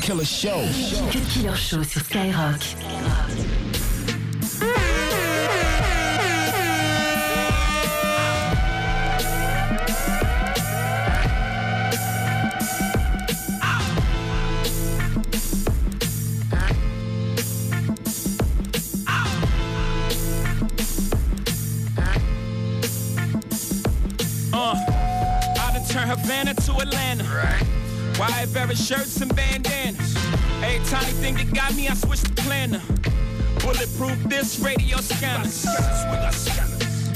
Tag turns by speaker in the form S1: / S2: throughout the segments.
S1: Cut Killer Show.
S2: Cut Killer Show sur Skyrock.
S3: Uh, I done turn Havana to Atlanta. Right. Wide bearer shirts and bandanas. Every tiny thing that got me, I switched the planner. Bulletproof this radio scanners.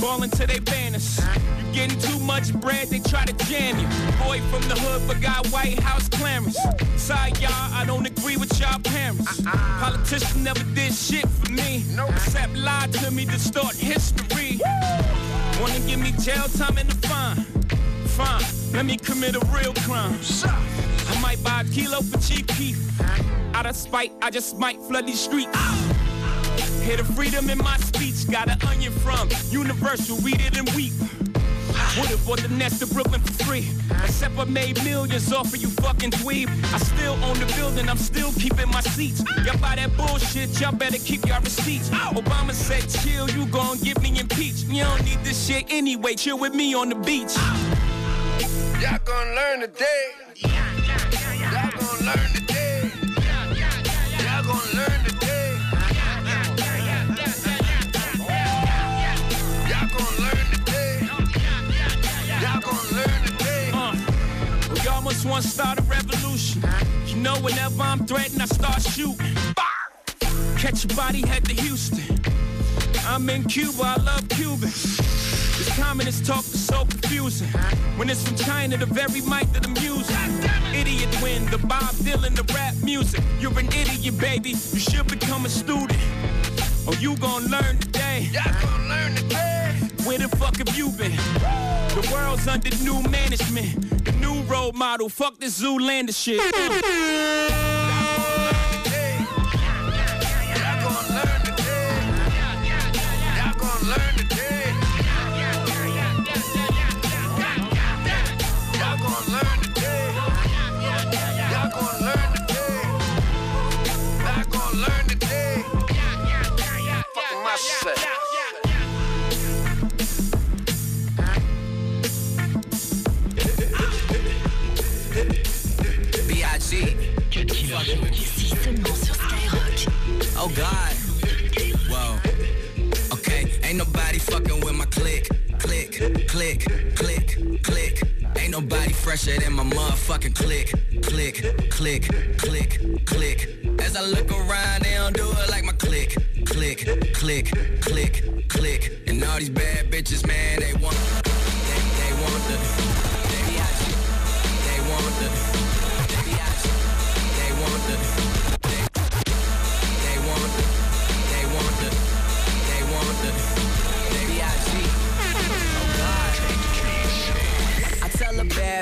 S3: Ballin' to they banners. You getting too much bread, they try to jam you. Boy from the hood, but got White House clearance. Sorry, y'all, I don't agree with y'all parents. Politicians never did shit for me. Except lie to me, distort history. Wanna give me jail time and a fine? Fine, let me commit a real crime. I might buy a kilo for cheap beef. Out of spite, I just might flood these streets. Hear the freedom in my speech. Got an onion from Universal, it and weep. Would've bought the nest of Brooklyn for free. Except I made millions off of you fucking dweeb. I still own the building, I'm still keeping my seats. Y'all buy that bullshit, y'all better keep your receipts. Obama said chill, you gon' get me impeached. You don't need this shit anyway, chill with me on the beach.
S4: Y'all gonna learn today. Learn today. Y'all gonna learn today. Y'all gonna learn today. Y'all gonna learn today.
S3: Uh, well, y'all want to start a revolution. You know, whenever I'm threatened, I start shooting. Catch a body, head to Houston. I'm in Cuba, I love Cubans. This communist talk is so confusing. When it's from China, the very mic that I'm using. Idiot Wind, the Bob Dylan, the rap music. You're an idiot, baby. You should become a student. Oh, you gon' learn today.
S4: Y'all gonna learn today.
S3: Where the fuck have you been? The world's under new management. The new role model. Fuck this Zoolander shit.
S5: Oh God. Whoa. Okay, ain't nobody fucking with my click, click, click, click, click. Ain't nobody fresher than my motherfucking click, click, click, click, click. As I look around, they don't do it like my click, click, click, click, click. And all these bad bitches, man, they want, they, they want the, they, want the, they want the,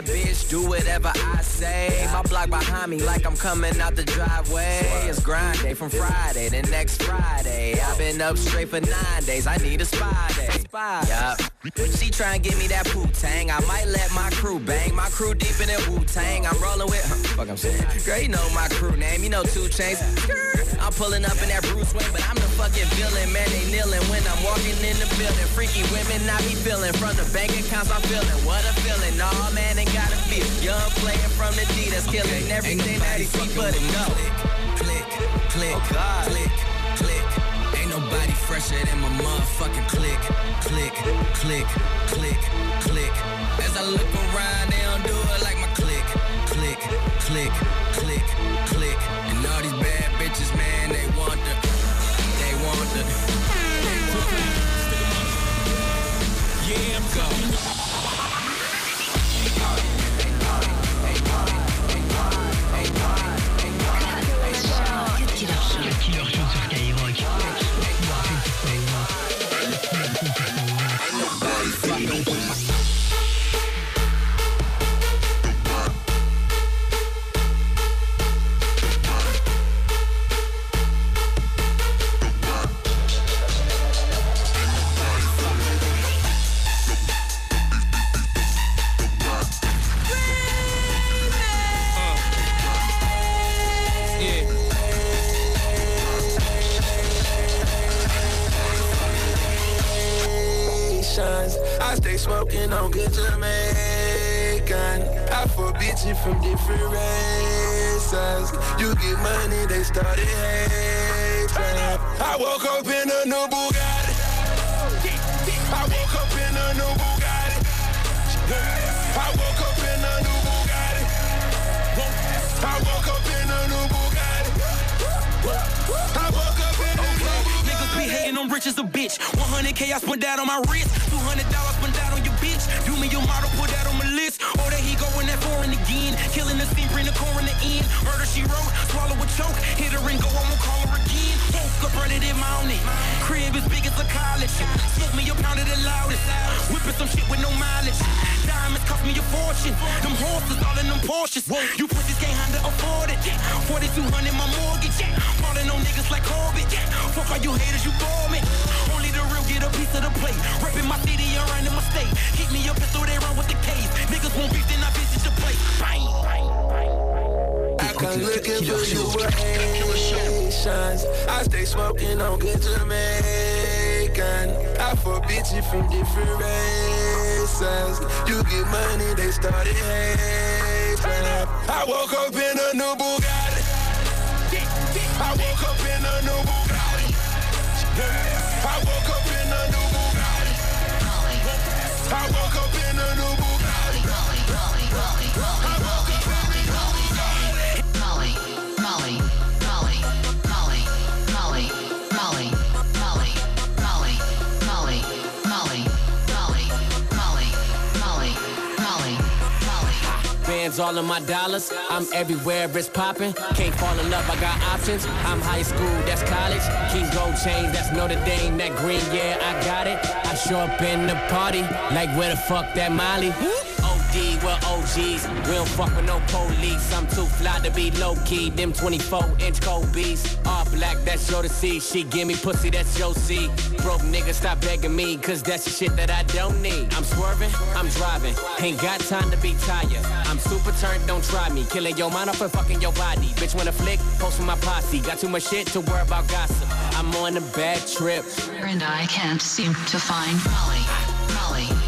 S5: bitch, do whatever I say. My block behind me like I'm coming out the driveway. It's grind day from Friday to next Friday. I've been up straight for nine days. I need a spy day. Yup. She try and give me that poo tang. I might let my crew bang. My crew deep in that Wu Tang. I'm rolling with her. Fuck I'm saying. Girl, you know my crew name. You know two chains. I'm pulling up in that Bruce Wayne, but I'm the fucking villain. Man, they kneeling when I'm walking in the building. Freaky women, I be feeling. From the bank accounts, I'm feeling. What a feeling. Nah, man, ain't gotta feel. Young player from the D that's killing everything that he see but it. Click, click, oh, click, click, click. Fresher than my motherfucking click, click, click, click, click. As I look around, they don't do it like my click, click, click, click, click. And all these bad bitches, man, they want the, they want the, they want the. Yeah, I'm going.
S4: Smoking on good Jamaican. I fuck bitches from different races. You get money, they started hating. I woke up in a new Bugatti.
S6: Rich as a bitch. 100k I spent that on my wrist. 200 dollars spent that on your bitch. Do me your model, put that on my list. Oh, or that he going that foreign again. Killing the scene, bring the core in the end. Murder she wrote, swallow a choke. Hit her and go, Woke up running in mountain. Crib as big as a college. Smoke me a pound of the loudest. Whipping some shit with no mileage. Diamonds cost me a fortune. Them horses all in them Porsches. You pussies can't handle afford it. 4200 my mortgage. Falling on niggas like Corbett. Fuck all you haters, you bore me. Only the real get a piece of the plate. Reppin' my city and running my state. Keep me a pistol, they run with the case. Niggas won't beef, then I visit the place. Bang.
S4: I come looking for you with Haitians. I stay smoking on good Jamaican. I fuck bitches from different races. You get money, they started hating. I woke up in a new Bugatti.
S7: All of my dollars. I'm everywhere, it's popping. Can't fall in love, I got options. I'm high school, that's college. King gold chain, that's Notre Dame. That green, yeah, I got it. I show up in the party, like where the fuck that Molly? OD, well OGs. We don't fuck with no police. I'm too fly to be low key. Them 24 inch beats. All black, that's your to see. She give me pussy, that's your see. Broke nigga, stop begging me, cause that's the shit that I don't need. I'm swerving, I'm driving. Ain't got time to be tired. I'm super turned, don't try me. Killing your mind off and fucking your body. Bitch, when a flick, post with my posse. Got too much shit to worry about gossip. I'm on a bad trip.
S5: And I can't seem to find Molly, Molly,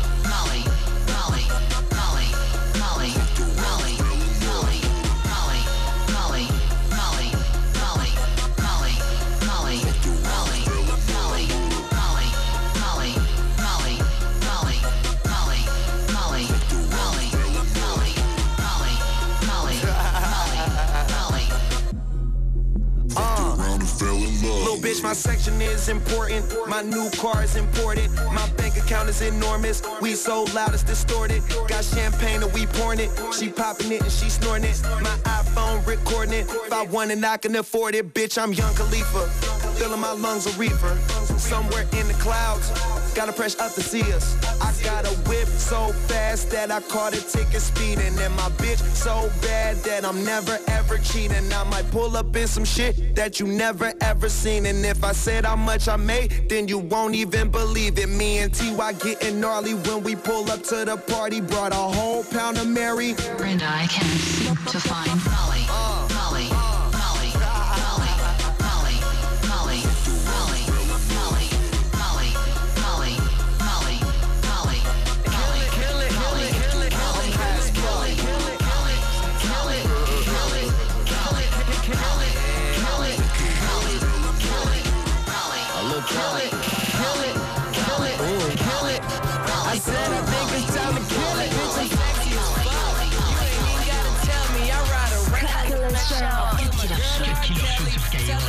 S4: my section is important. My new car is imported. My bank account is enormous. We so loud it's distorted. Got champagne and we pouring it. She popping it and she snorting it. My iPhone recording it. If I want it, I can afford it. Bitch, I'm Young Khalifa. Filling my lungs a reefer. Somewhere in the clouds. Gotta press up to see us. I got a whip so fast that I caught a ticket speeding. And my bitch so bad that I'm never ever cheating. I might pull up in some shit that you never ever seen. And if I said how much I made, then you won't even believe it. Me and TY getting gnarly when we pull up to the party. Brought a whole pound of Mary.
S5: And I can't seem to find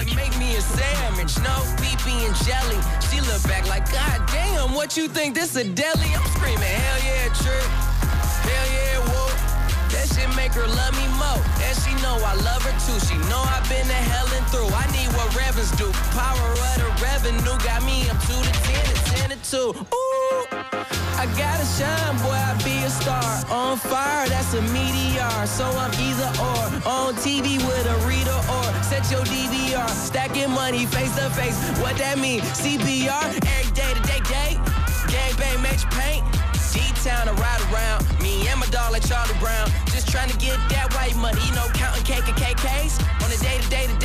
S4: Her make me a sandwich, no pee and jelly. She look back like, God damn, what you think this a deli? I'm screaming, hell yeah, trip. Hell yeah, whoa. That shit make her love me more. And she know I love her too. She know I've been to hell and through. I need what Revens do. Power of the revenue got me up to the 10 and 10 to 2. Ooh, On fire, that's a meteor. So I'm either or. On TV with a reader or set your DVR. Stacking money face to face. What that mean? CPR, every day to day, day. Gang bang, major paint. D-Town to ride around. Me and my dog like Charlie Brown. Just trying to get that white money, you know, counting cake and KKs. On a day to day to day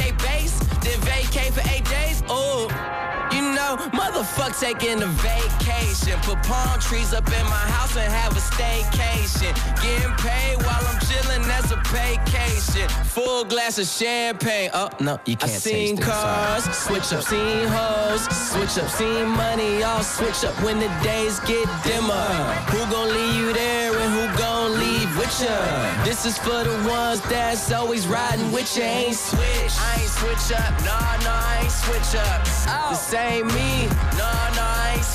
S4: motherfuck
S5: taking a vacation. Put palm trees up in my house and have a staycation. Getting paid while I'm chilling, that's a vacation. Full glass of champagne. Oh, no, you can't I seen cars, switch up, seen hoes, switch up, seen money, I'll switch up when the days get dimmer. Who gon' leave you there and who gon' leave with ya? This is for the ones that's always riding with ya. Ain't switch, I ain't switch up, nah, nah, I ain't switch up. The same me,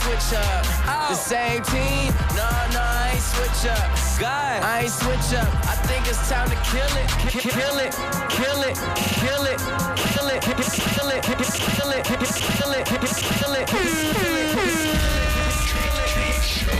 S5: switch up. The same team, nah, nah, I ain't switch up. God, I ain't switch up. I think it's time to kill it, kill it, kill it, kill it, kill it, kill it, kill it, kill it, kill it, kill it, kill it.